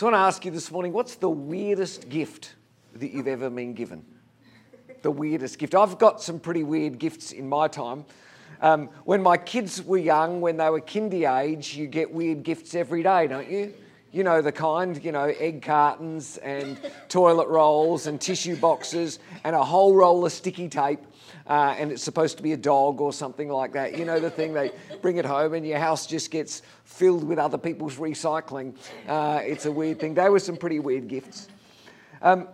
So I want to ask you this morning what's the weirdest gift that you've ever been given? The weirdest gift. I've got some pretty weird gifts in my time. Um, when my kids were young, when they were kindy age, you get weird gifts every day, don't you? You know the kind, you know, egg cartons and toilet rolls and tissue boxes and a whole roll of sticky tape. Uh, and it's supposed to be a dog or something like that. You know the thing, they bring it home and your house just gets filled with other people's recycling. Uh, it's a weird thing. They were some pretty weird gifts. Um,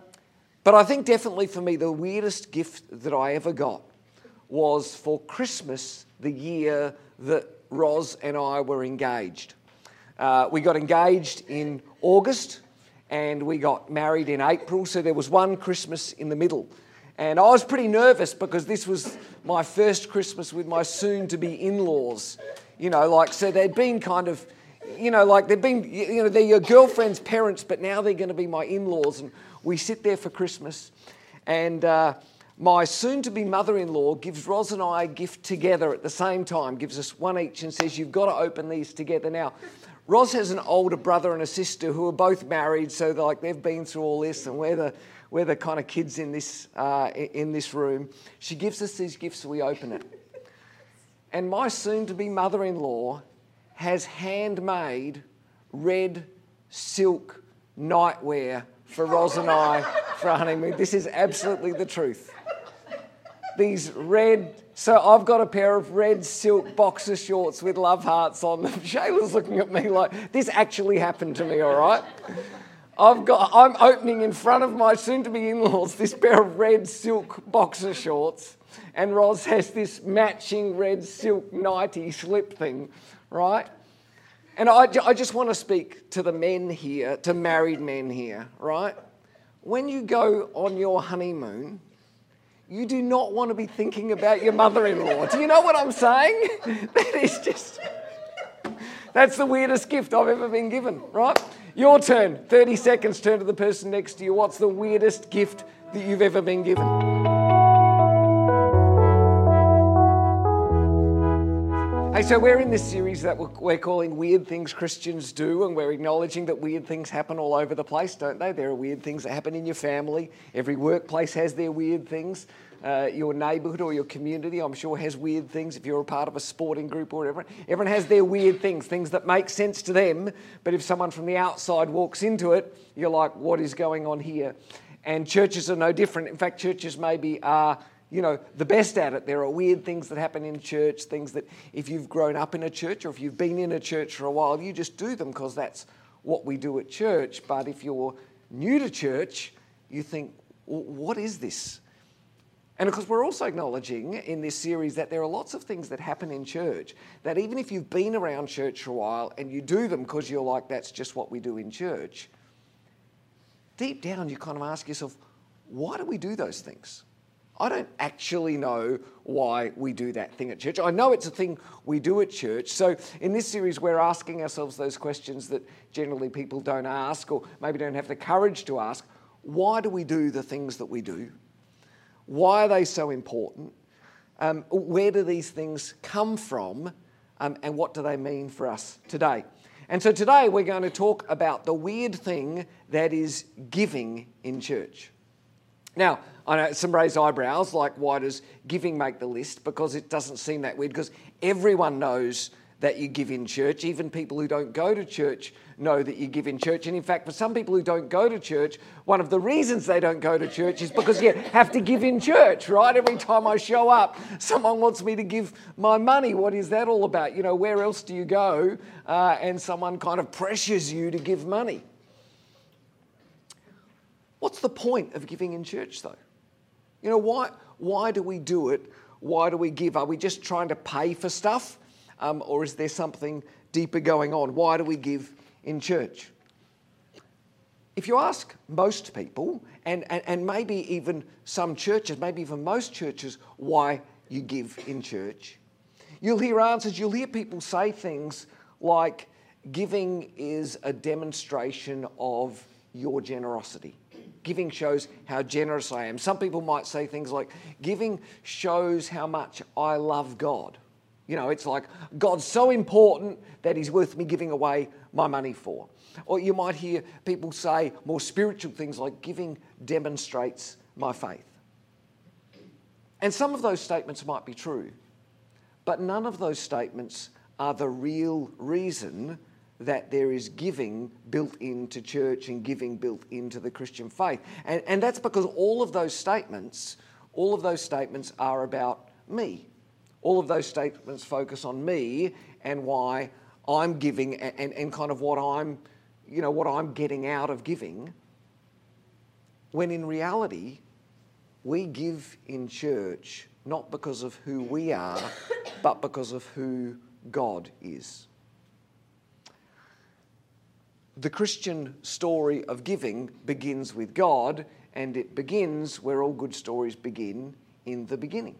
but I think definitely for me, the weirdest gift that I ever got was for Christmas the year that Roz and I were engaged. Uh, we got engaged in August and we got married in April, so there was one Christmas in the middle. And I was pretty nervous because this was my first Christmas with my soon to be in laws. You know, like, so they'd been kind of, you know, like they've been, you know, they're your girlfriend's parents, but now they're going to be my in laws. And we sit there for Christmas. And uh, my soon to be mother in law gives Ros and I a gift together at the same time, gives us one each, and says, You've got to open these together. Now, Ros has an older brother and a sister who are both married, so like they've been through all this, and we're the we're the kind of kids in this uh, in this room. She gives us these gifts, we open it. And my soon to be mother in law has handmade red silk nightwear for Roz and I for our honeymoon. This is absolutely the truth. These red, so I've got a pair of red silk boxer shorts with love hearts on them. Shayla's looking at me like, this actually happened to me, all right? I've got, I'm opening in front of my soon to be in laws this pair of red silk boxer shorts and Roz has this matching red silk nighty slip thing, right? And I, I just want to speak to the men here, to married men here, right? When you go on your honeymoon, you do not want to be thinking about your mother in law. Do you know what I'm saying? That is just, that's the weirdest gift I've ever been given, right? Your turn, 30 seconds, turn to the person next to you. What's the weirdest gift that you've ever been given? Hey, so we're in this series that we're calling Weird Things Christians Do, and we're acknowledging that weird things happen all over the place, don't they? There are weird things that happen in your family. Every workplace has their weird things. Uh, your neighbourhood or your community, I'm sure, has weird things. If you're a part of a sporting group or whatever, everyone has their weird things, things that make sense to them. But if someone from the outside walks into it, you're like, what is going on here? And churches are no different. In fact, churches maybe are you know, the best at it. There are weird things that happen in church, things that if you've grown up in a church or if you've been in a church for a while, you just do them because that's what we do at church. But if you're new to church, you think, what is this? And of course, we're also acknowledging in this series that there are lots of things that happen in church that even if you've been around church for a while and you do them because you're like, that's just what we do in church, deep down you kind of ask yourself, why do we do those things? I don't actually know why we do that thing at church. I know it's a thing we do at church. So, in this series, we're asking ourselves those questions that generally people don't ask or maybe don't have the courage to ask. Why do we do the things that we do? Why are they so important? Um, where do these things come from? Um, and what do they mean for us today? And so, today, we're going to talk about the weird thing that is giving in church. Now, I know some raised eyebrows, like why does giving make the list? Because it doesn't seem that weird, because everyone knows that you give in church. Even people who don't go to church know that you give in church. And in fact, for some people who don't go to church, one of the reasons they don't go to church is because you have to give in church, right? Every time I show up, someone wants me to give my money. What is that all about? You know, where else do you go? Uh, and someone kind of pressures you to give money. What's the point of giving in church, though? You know, why, why do we do it? Why do we give? Are we just trying to pay for stuff? Um, or is there something deeper going on? Why do we give in church? If you ask most people, and, and, and maybe even some churches, maybe even most churches, why you give in church, you'll hear answers. You'll hear people say things like, giving is a demonstration of your generosity. Giving shows how generous I am. Some people might say things like, giving shows how much I love God. You know, it's like God's so important that He's worth me giving away my money for. Or you might hear people say more spiritual things like giving demonstrates my faith. And some of those statements might be true, but none of those statements are the real reason that there is giving built into church and giving built into the Christian faith. And, and that's because all of those statements, all of those statements are about me. All of those statements focus on me and why I'm giving and, and, kind of what I'm, you know, what I'm getting out of giving. When in reality, we give in church not because of who we are, but because of who God is. The Christian story of giving begins with God, and it begins where all good stories begin in the beginning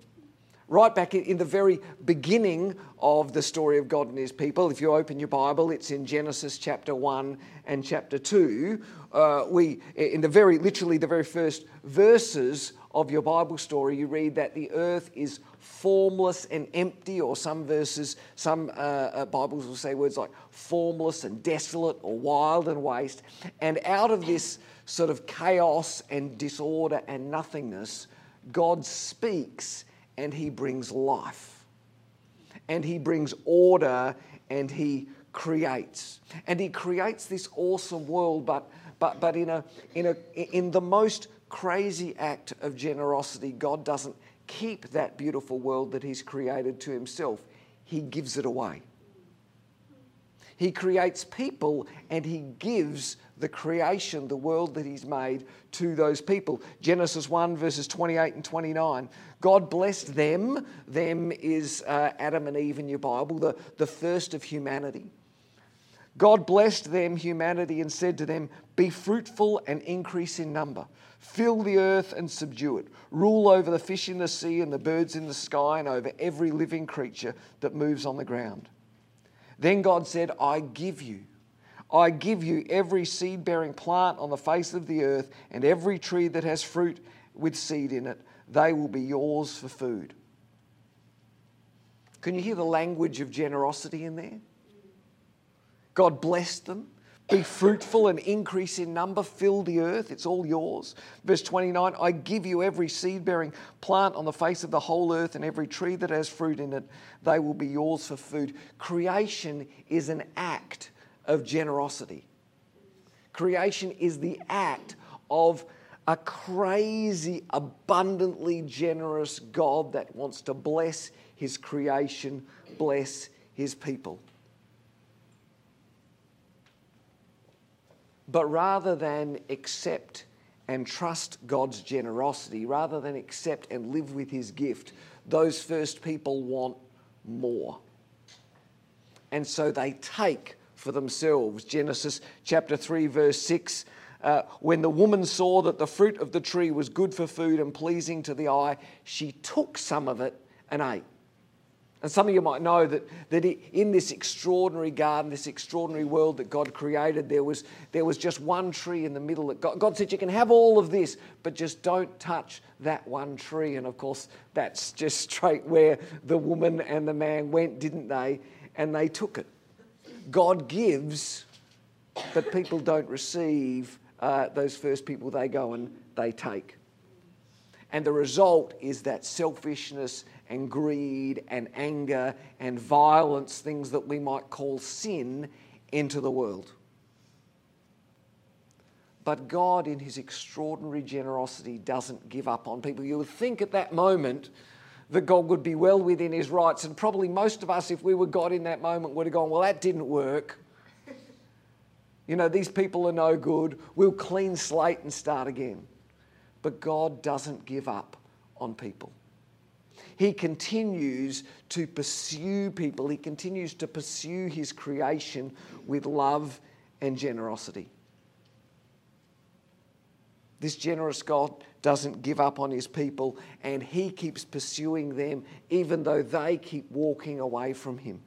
right back in the very beginning of the story of God and his people. If you open your Bible, it's in Genesis chapter 1 and chapter 2. Uh, we, in the very, literally the very first verses of your Bible story, you read that the earth is formless and empty, or some verses, some uh, uh, Bibles will say words like formless and desolate or wild and waste. And out of this sort of chaos and disorder and nothingness, God speaks and he brings life. And he brings order and he creates. And he creates this awesome world, but, but, but in, a, in, a, in the most crazy act of generosity, God doesn't keep that beautiful world that he's created to himself, he gives it away. He creates people and he gives the creation, the world that he's made, to those people. Genesis 1, verses 28 and 29. God blessed them. Them is uh, Adam and Eve in your Bible, the, the first of humanity. God blessed them, humanity, and said to them, Be fruitful and increase in number. Fill the earth and subdue it. Rule over the fish in the sea and the birds in the sky and over every living creature that moves on the ground. Then God said, I give you. I give you every seed bearing plant on the face of the earth and every tree that has fruit with seed in it. They will be yours for food. Can you hear the language of generosity in there? God blessed them. Be fruitful and increase in number, fill the earth, it's all yours. Verse 29 I give you every seed bearing plant on the face of the whole earth and every tree that has fruit in it, they will be yours for food. Creation is an act of generosity. Creation is the act of a crazy, abundantly generous God that wants to bless his creation, bless his people. But rather than accept and trust God's generosity, rather than accept and live with his gift, those first people want more. And so they take for themselves. Genesis chapter 3, verse 6. Uh, when the woman saw that the fruit of the tree was good for food and pleasing to the eye, she took some of it and ate. And some of you might know that, that in this extraordinary garden, this extraordinary world that God created, there was, there was just one tree in the middle. That God, God said, You can have all of this, but just don't touch that one tree. And of course, that's just straight where the woman and the man went, didn't they? And they took it. God gives, but people don't receive uh, those first people. They go and they take. And the result is that selfishness and greed and anger and violence, things that we might call sin, into the world. But God, in His extraordinary generosity, doesn't give up on people. You would think at that moment that God would be well within His rights, and probably most of us, if we were God in that moment, would have gone, Well, that didn't work. You know, these people are no good. We'll clean slate and start again. But God doesn't give up on people. He continues to pursue people, He continues to pursue His creation with love and generosity. This generous God doesn't give up on his people and he keeps pursuing them even though they keep walking away from him.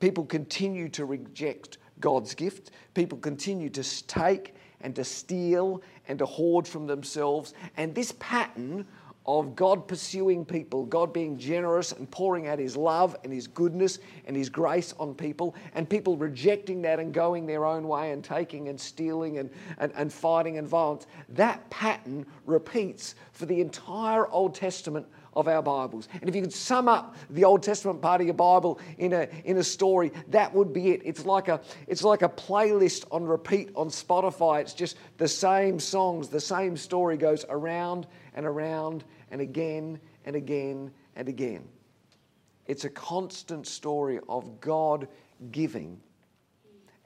People continue to reject God's gift, people continue to take and to steal and to hoard from themselves. And this pattern of God pursuing people, God being generous and pouring out His love and His goodness and His grace on people, and people rejecting that and going their own way and taking and stealing and, and, and fighting and violence. That pattern repeats for the entire Old Testament of our Bibles. And if you could sum up the Old Testament part of your Bible in a, in a story, that would be it. It's like, a, it's like a playlist on repeat on Spotify. It's just the same songs, the same story goes around and around and again and again and again. It's a constant story of God giving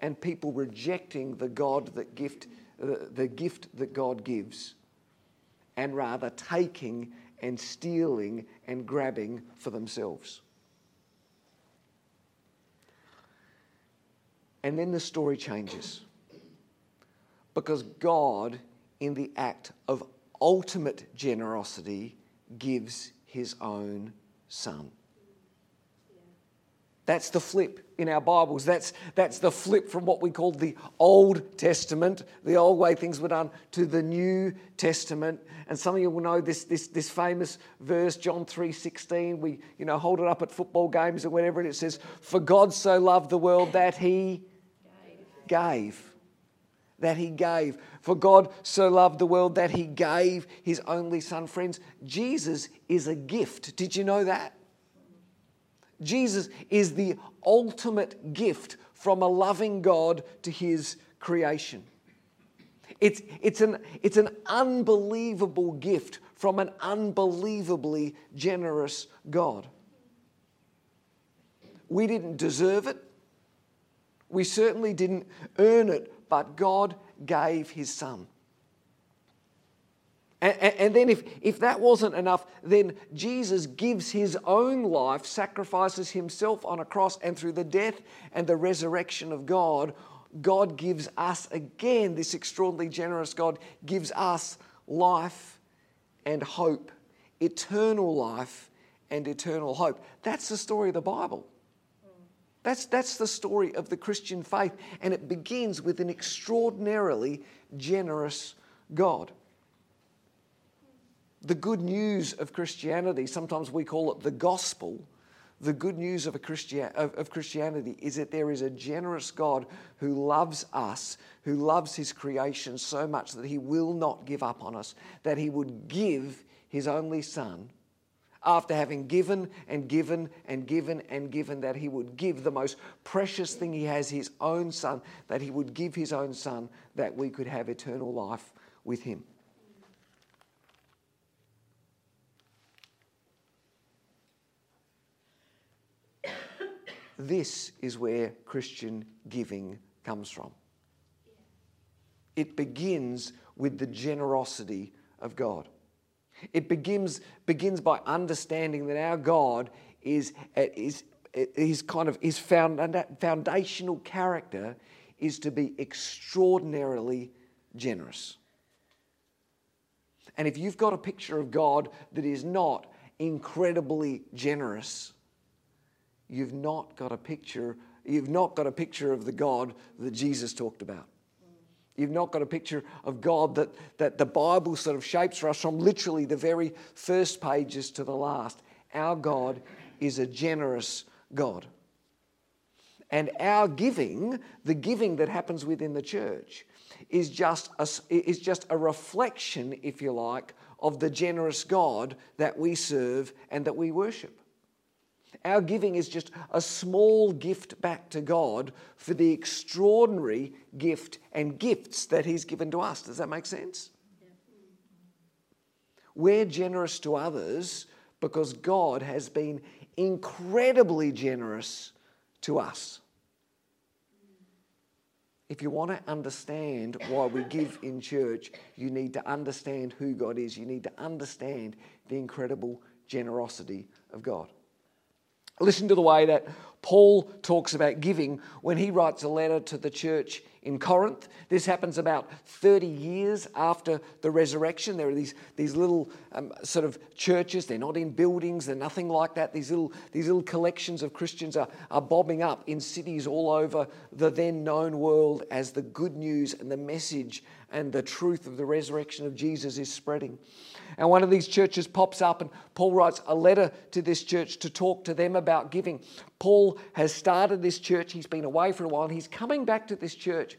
and people rejecting the God that gift, uh, the gift that God gives, and rather taking and stealing and grabbing for themselves. And then the story changes because God, in the act of ultimate generosity gives his own son. That's the flip in our Bibles. That's, that's the flip from what we call the Old Testament, the old way things were done, to the New Testament. And some of you will know this, this, this famous verse, John 3.16. We you know, hold it up at football games or whatever, and it says, For God so loved the world that he gave. That he gave. For God so loved the world that he gave his only son. Friends, Jesus is a gift. Did you know that? Jesus is the ultimate gift from a loving God to his creation. It's, it's, an, it's an unbelievable gift from an unbelievably generous God. We didn't deserve it. We certainly didn't earn it but God gave his son. And, and, then, if, if that wasn't enough, then Jesus gives his own life, sacrifices himself on a cross, and through the death and the resurrection of God, God gives us again, this extraordinarily generous God gives us life and hope, eternal life and eternal hope. That's the story of the Bible. That's, that's the story of the Christian faith, and it begins with an extraordinarily generous God. The good news of Christianity, sometimes we call it the gospel, the good news of, a Christian, of, of, Christianity is that there is a generous God who loves us, who loves his creation so much that he will not give up on us, that he would give his only Son after having given and given and given and given, that he would give the most precious thing he has, his own son, that he would give his own son, that we could have eternal life with him. This is where Christian giving comes from. It begins with the generosity of God. It begins, begins by understanding that our God is, uh, is, uh, is kind of his foundational character is to be extraordinarily generous. And if you've got a picture of God that is not incredibly generous, you've not got a picture, you've not got a picture of the God that Jesus talked about. You've not got a picture of God that, that the Bible sort of shapes for us from literally the very first pages to the last. Our God is a generous God. And our giving, the giving that happens within the church, is just a, is just a reflection, if you like, of the generous God that we serve and that we worship. Our giving is just a small gift back to God for the extraordinary gift and gifts that He's given to us. Does that make sense? We're generous to others because God has been incredibly generous to us. If you want to understand why we give in church, you need to understand who God is. You need to understand the incredible generosity of God. Listen to the way that Paul talks about giving when he writes a letter to the church in Corinth. This happens about 30 years after the resurrection. There are these, these little um, sort of churches. They're not in buildings, they're nothing like that. These little, these little collections of Christians are, are bobbing up in cities all over the then known world as the good news and the message and the truth of the resurrection of Jesus is spreading. And one of these churches pops up, and Paul writes a letter to this church to talk to them about giving. Paul has started this church, he's been away for a while, and he's coming back to this church.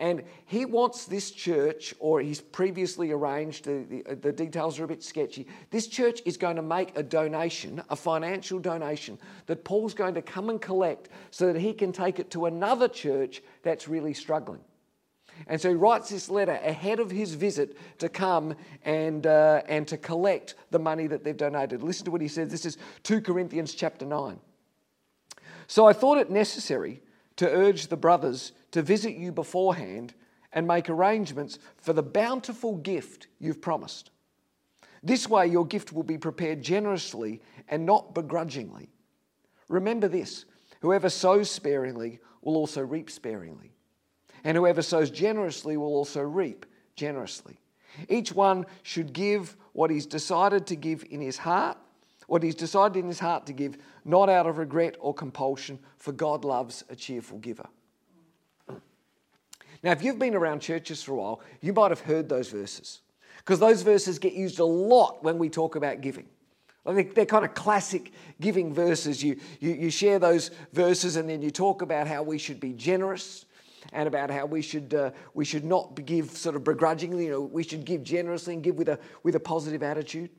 And he wants this church, or he's previously arranged, the, the, the, details are a bit sketchy. This church is going to make a donation, a financial donation, that Paul's going to come and collect so that he can take it to another church that's really struggling. And so he writes this letter ahead of his visit to come and, uh, and to collect the money that they've donated. Listen to what he says. This is 2 Corinthians chapter 9. So I thought it necessary to urge the brothers to visit you beforehand and make arrangements for the bountiful gift you've promised. This way, your gift will be prepared generously and not begrudgingly. Remember this whoever sows sparingly will also reap sparingly, and whoever sows generously will also reap generously. Each one should give what he's decided to give in his heart, what he's decided in his heart to give, not out of regret or compulsion, for God loves a cheerful giver. Now, if you've been around churches for a while, you might have heard those verses because those verses get used a lot when we talk about giving. I think They're kind of classic giving verses. You, you, you share those verses and then you talk about how we should be generous and about how we should, uh, we should not give sort of begrudgingly, you know, we should give generously and give with a, with a positive attitude.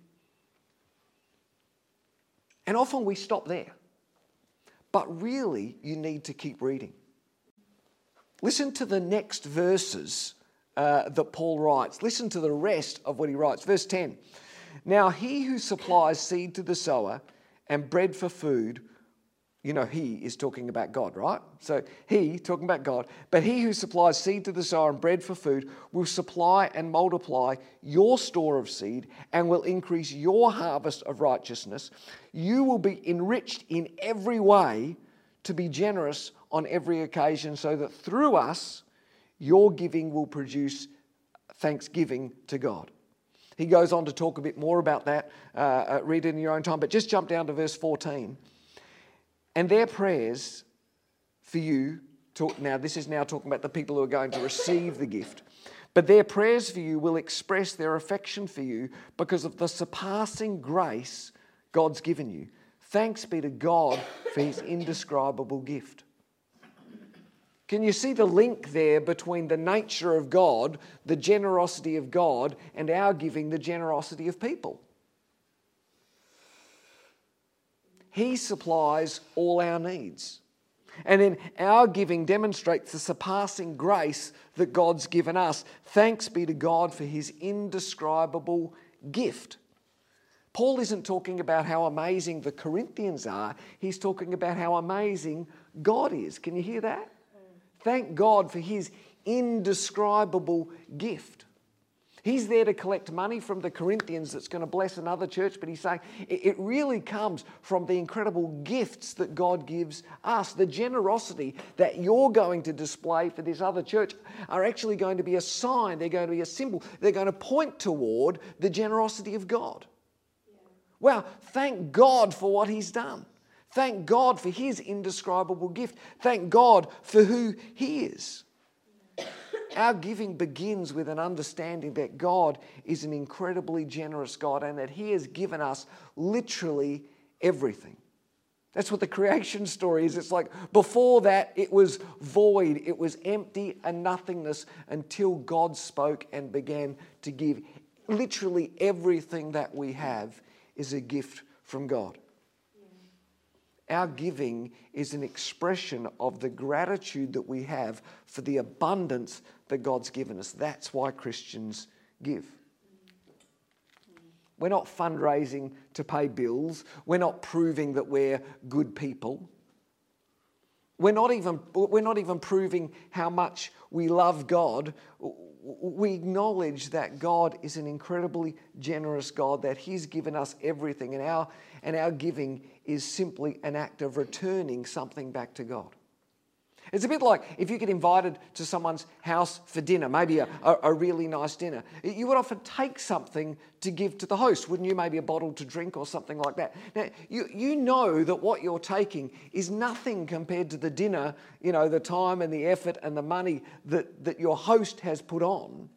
And often we stop there. But really, you need to keep reading. Listen to the next verses uh, that Paul writes. Listen to the rest of what he writes. Verse 10 Now he who supplies seed to the sower and bread for food, you know, he is talking about God, right? So he, talking about God, but he who supplies seed to the sower and bread for food will supply and multiply your store of seed and will increase your harvest of righteousness. You will be enriched in every way to be generous on every occasion, so that through us, your giving will produce thanksgiving to God. He goes on to talk a bit more about that. Uh, uh, read it in your own time, but just jump down to verse 14. And their prayers for you, talk, now this is now talking about the people who are going to receive the gift, but their prayers for you will express their affection for you because of the surpassing grace God's given you. Thanks be to God for his indescribable gift. Can you see the link there between the nature of God, the generosity of God, and our giving, the generosity of people? He supplies all our needs. And then our giving demonstrates the surpassing grace that God's given us. Thanks be to God for his indescribable gift. Paul isn't talking about how amazing the Corinthians are, he's talking about how amazing God is. Can you hear that? Thank God for his indescribable gift. He's there to collect money from the Corinthians that's going to bless another church, but he's saying it really comes from the incredible gifts that God gives us. The generosity that you're going to display for this other church are actually going to be a sign, they're going to be a symbol, they're going to point toward the generosity of God. Yeah. Wow, thank God for what He's done. Thank God for His indescribable gift. Thank God for who He is. Our giving begins with an understanding that God is an incredibly generous God and that He has given us literally everything. That's what the creation story is. It's like before that, it was void, it was empty and nothingness until God spoke and began to give. Literally everything that we have is a gift from God. Our giving is an expression of the gratitude that we have for the abundance that God's given us. That's why Christians give. We're not fundraising to pay bills. We're not proving that we're good people. We're not even, we're not even proving how much we love God. We acknowledge that God is an incredibly generous God, that He's given us everything, and our, and our giving is simply an act of returning something back to God. It's a bit like if you get invited to someone's house for dinner, maybe a, a, a, really nice dinner. You would often take something to give to the host, wouldn't you? Maybe a bottle to drink or something like that. Now, you, you know that what you're taking is nothing compared to the dinner, you know, the time and the effort and the money that, that your host has put on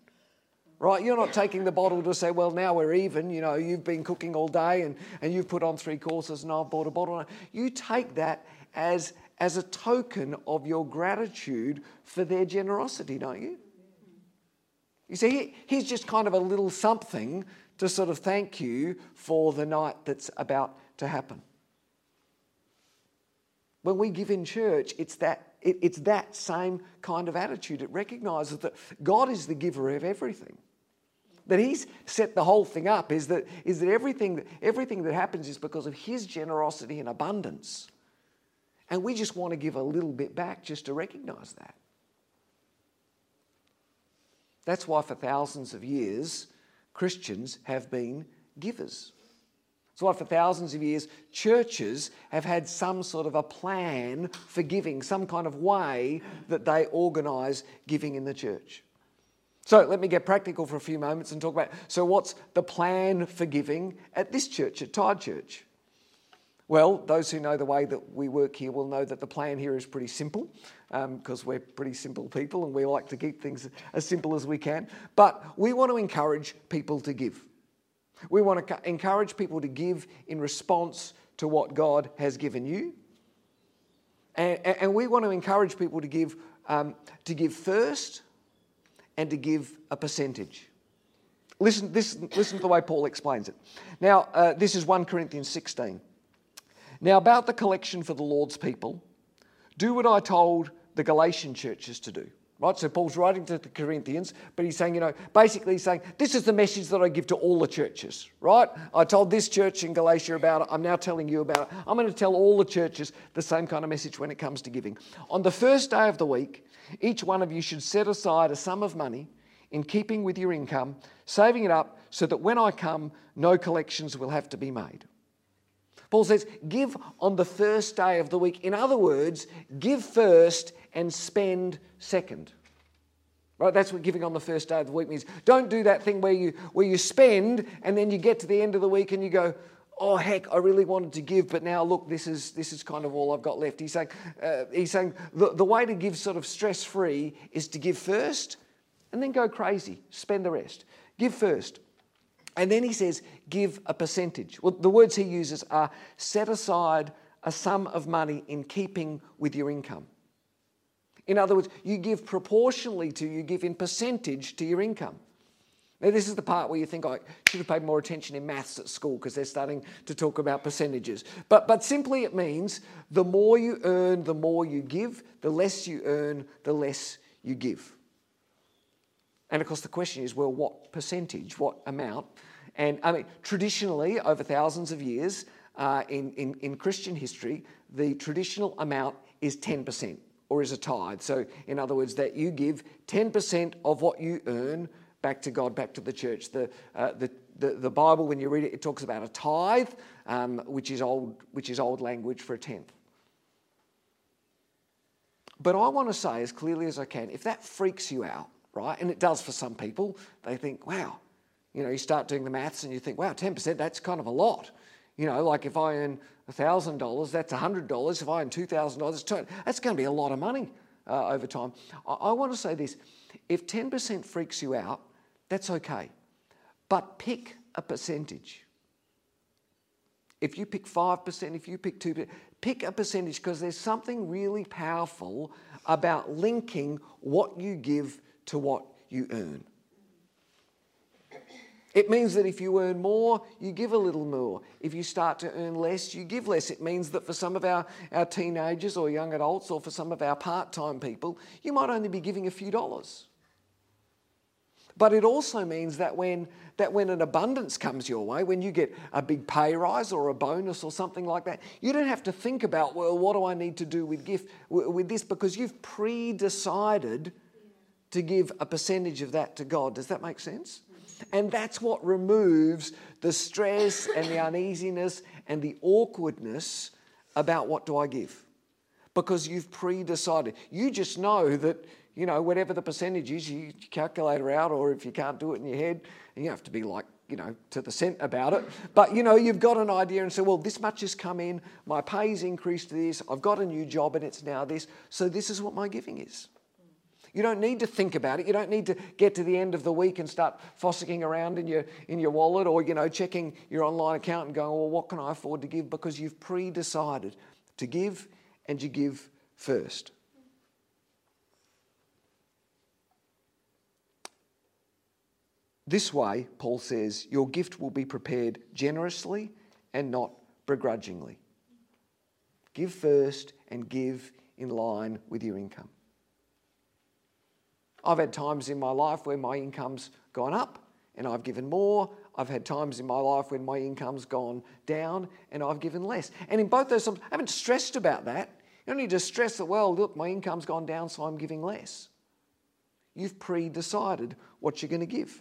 right? You're not taking the bottle to say, well, now we're even. You know, you've been cooking all day and, and you've put on three courses and I've bought a bottle. You take that as, as a token of your gratitude for their generosity, don't you? You see, here's just kind of a little something to sort of thank you for the night that's about to happen. When we give in church, it's that, it, it's that same kind of attitude. It recognizes that God is the giver of everything. That He's set the whole thing up is that, is that everything, everything that happens is because of His generosity and abundance. And we just want to give a little bit back just to recognize that. That's why, for thousands of years, Christians have been givers. That's why, for thousands of years, churches have had some sort of a plan for giving, some kind of way that they organise giving in the church. So, let me get practical for a few moments and talk about so, what's the plan for giving at this church, at Tide Church? Well, those who know the way that we work here will know that the plan here is pretty simple because um, we're pretty simple people and we like to keep things as simple as we can. But we want to encourage people to give. We want to encourage people to give in response to what God has given you. And, and we want to encourage people to give, um, to give first and to give a percentage. Listen, this, listen to the way Paul explains it. Now, uh, this is 1 Corinthians 16. Now, about the collection for the Lord's people, do what I told the Galatian churches to do. Right? So Paul's writing to the Corinthians, but he's saying, you know, basically he's saying, this is the message that I give to all the churches, right? I told this church in Galatia about it. I'm now telling you about it. I'm going to tell all the churches the same kind of message when it comes to giving. On the first day of the week, each one of you should set aside a sum of money in keeping with your income, saving it up so that when I come, no collections will have to be made. Paul says, give on the first day of the week. In other words, give first and spend second. Right? That's what giving on the first day of the week means. Don't do that thing where you, where you spend and then you get to the end of the week and you go, oh heck, I really wanted to give, but now look, this is, this is kind of all I've got left. He's saying, uh, he's saying the, the way to give sort of stress free is to give first and then go crazy, spend the rest. Give first. And then he says, give a percentage. Well, the words he uses are set aside a sum of money in keeping with your income. In other words, you give proportionally to, you give in percentage to your income. Now, this is the part where you think oh, I should have paid more attention in maths at school because they're starting to talk about percentages. But, but simply it means the more you earn, the more you give, the less you earn, the less you give. And of course, the question is well, what percentage, what amount? And I mean, traditionally, over thousands of years uh, in, in, in Christian history, the traditional amount is 10% or is a tithe. So, in other words, that you give 10% of what you earn back to God, back to the church. The, uh, the, the, the, Bible, when you read it, it talks about a tithe, um, which, is old, which is old language for a tenth. But I want to say as clearly as I can if that freaks you out, right? And it does for some people. They think, wow, you know, you start doing the maths and you think, wow, 10%, that's kind of a lot. You know, like if I earn $1,000, that's $100. If I earn $2,000, that's going to be a lot of money uh, over time. I, I want to say this if 10% freaks you out, that's okay. But pick a percentage. If you pick 5%, if you pick 2%, pick a percentage because there's something really powerful about linking what you give to what you earn. It means that if you earn more, you give a little more. If you start to earn less, you give less. It means that for some of our, our teenagers or young adults, or for some of our part time people, you might only be giving a few dollars. But it also means that when, that when an abundance comes your way, when you get a big pay rise or a bonus or something like that, you don't have to think about, well, what do I need to do with, gift, with this? Because you've pre decided to give a percentage of that to God. Does that make sense? And that's what removes the stress and the uneasiness and the awkwardness about what do I give. Because you've pre decided. You just know that, you know, whatever the percentage is, you calculate it out, or if you can't do it in your head, you have to be like, you know, to the cent about it. But, you know, you've got an idea and say, well, this much has come in, my pay's increased to this, I've got a new job and it's now this, so this is what my giving is. You don't need to think about it. You don't need to get to the end of the week and start fossicking around in your, in your wallet or, you know, checking your online account and going, well, what can I afford to give? Because you've pre-decided to give and you give first. This way, Paul says, your gift will be prepared generously and not begrudgingly. Give first and give in line with your income. I've had times in my life where my income's gone up and I've given more. I've had times in my life when my income's gone down and I've given less. And in both those times, I haven't stressed about that. You don't need to stress that, well, look, my income's gone down, so I'm giving less. You've pre decided what you're going to give.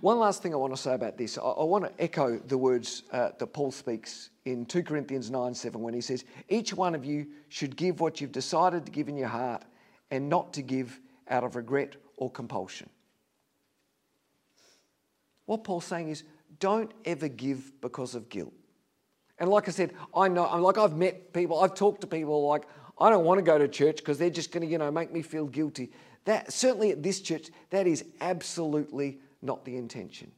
One last thing I want to say about this. I, I want to echo the words uh, that Paul speaks in 2 Corinthians 9 7 when he says, Each one of you should give what you've decided to give in your heart and not to give out of regret or compulsion. What Paul's saying is, don't ever give because of guilt. And like I said, I know, I'm like I've met people, I've talked to people like, I don't want to go to church because they're just going to, you know, make me feel guilty. That certainly at this church, that is absolutely not the intention.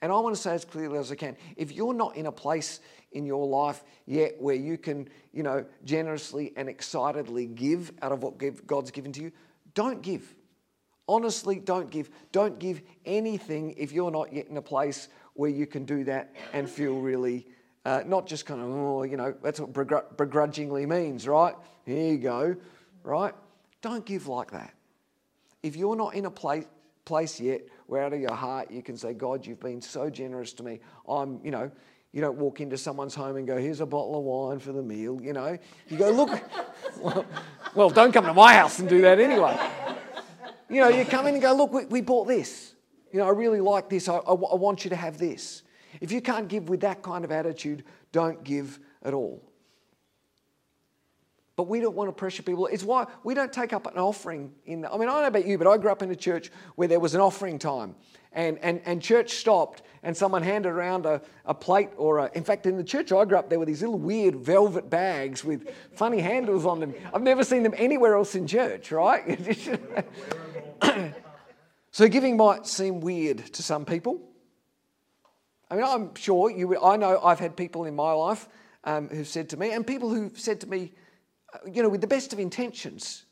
And I want to say as clearly as I can if you're not in a place in your life yet where you can, you know, generously and excitedly give out of what God's given to you, don't give. Honestly, don't give. Don't give anything if you're not yet in a place where you can do that and feel really, uh, not just kind of, oh, you know, that's what begrudgingly means, right? Here you go, right? Don't give like that. If you're not in a place, place yet where out of your heart you can say, God, you've been so generous to me. I'm, you know, you don't walk into someone's home and go, here's a bottle of wine for the meal, you know. You go, look, well, well, don't come to my house and do that anyway. You know, you come in and go, look, we, we bought this. You know, I really like this. I, I, I want you to have this. If you can't give with that kind of attitude, don't give at all. But we don't want to pressure people. It's why we don't take up an offering in. The, I mean, I don't know about you, but I grew up in a church where there was an offering time, and and, and church stopped, and someone handed around a, a plate or a. In fact, in the church I grew up, there were these little weird velvet bags with funny handles on them. I've never seen them anywhere else in church, right? so giving might seem weird to some people. I mean, I'm sure you. I know I've had people in my life um, who've said to me, and people who've said to me Uh, you know, with the best of intentions,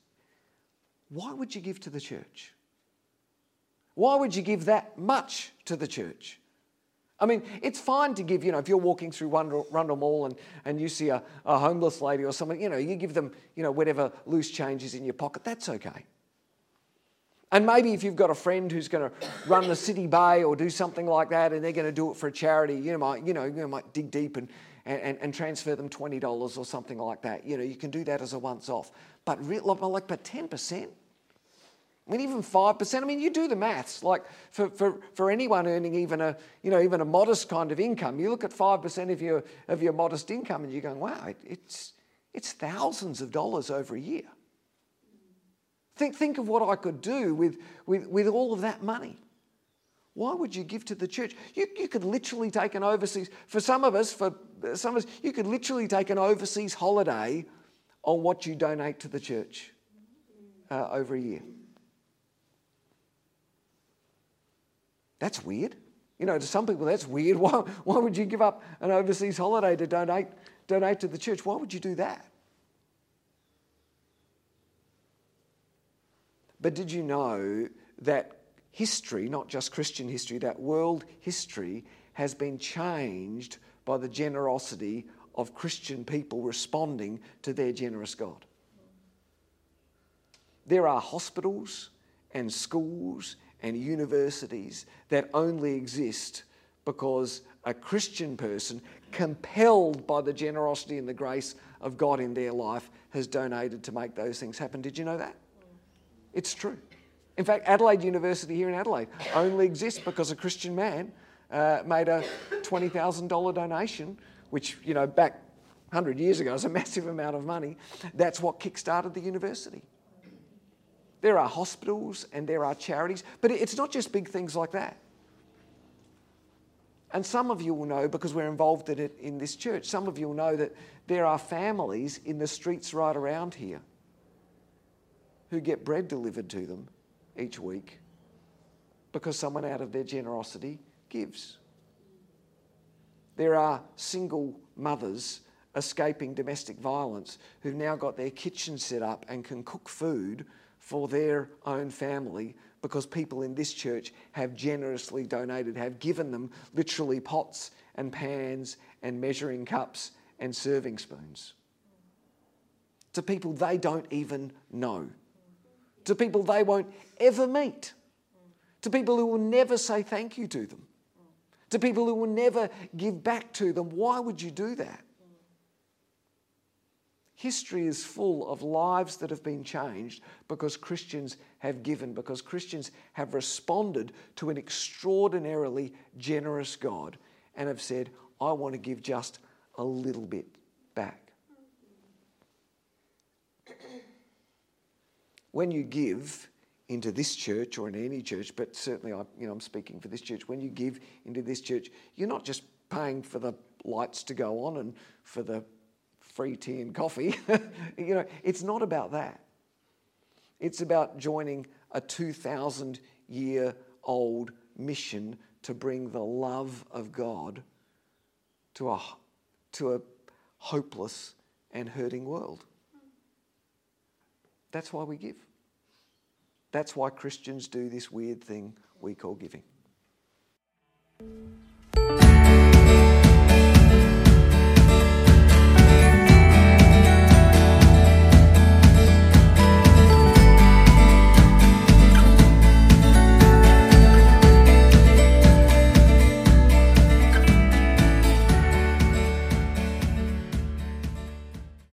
why would you give to the church? Why would you give that much to the church? I mean, it's fine to give, you know, if you're walking through Rundle, Mall and, and you see a, a homeless lady or someone, you know, you give them, you know, whatever loose change is in your pocket, that's okay. And maybe if you've got a friend who's going to run the city bay or do something like that and they're going to do it for a charity, you might, you know, you might dig deep and, and, and, and transfer them $20 or something like that. You know, you can do that as a once off. But like, but 10%? I mean, even 5%, I mean, you do the maths. Like for, for, for anyone earning even a, you know, even a modest kind of income, you look at 5% of your, of your modest income and you're going, wow, it, it's, it's thousands of dollars over a year. Think, think of what I could do with, with, with all of that money. Why would you give to the church? You, you could literally take an overseas, for some of us, for some of us, you could literally take an overseas holiday on what you donate to the church uh, over a year. That's weird. You know, to some people, that's weird. Why, why would you give up an overseas holiday to donate, donate to the church? Why would you do that? But did you know that history, not just Christian history, that world history has been changed by the generosity of Christian people responding to their generous God. There are hospitals and schools and universities that only exist because a Christian person, compelled by the generosity and the grace of God in their life, has donated to make those things happen. Did you know that? It's true. In fact, Adelaide University here in Adelaide only exists because a Christian man uh, made a $20,000 donation, which, you know, back 100 years ago was a massive amount of money. That's what kick-started the university. There are hospitals and there are charities, but it's not just big things like that. And some of you will know because we're involved in it in this church. Some of you will know that there are families in the streets right around here who get bread delivered to them each week because someone out of their generosity gives. There are single mothers escaping domestic violence who've now got their kitchen set up and can cook food for their own family because people in this church have generously donated, have given them literally pots and pans and measuring cups and serving spoons. To people they don't even know, to people they won't ever meet, to people who will never say thank you to them, to people who will never give back to them. Why would you do that? History is full of lives that have been changed because Christians have given, because Christians have responded to an extraordinarily generous God and have said, I want to give just a little bit back. When you give into this church or in any church, but certainly I, you know, I'm speaking for this church, when you give into this church, you're not just paying for the lights to go on and for the free tea and coffee. you know, it's not about that. It's about joining a 2,000 year old mission to bring the love of God to a, to a hopeless and hurting world. That's why we give. That's why Christians do this weird thing we call giving.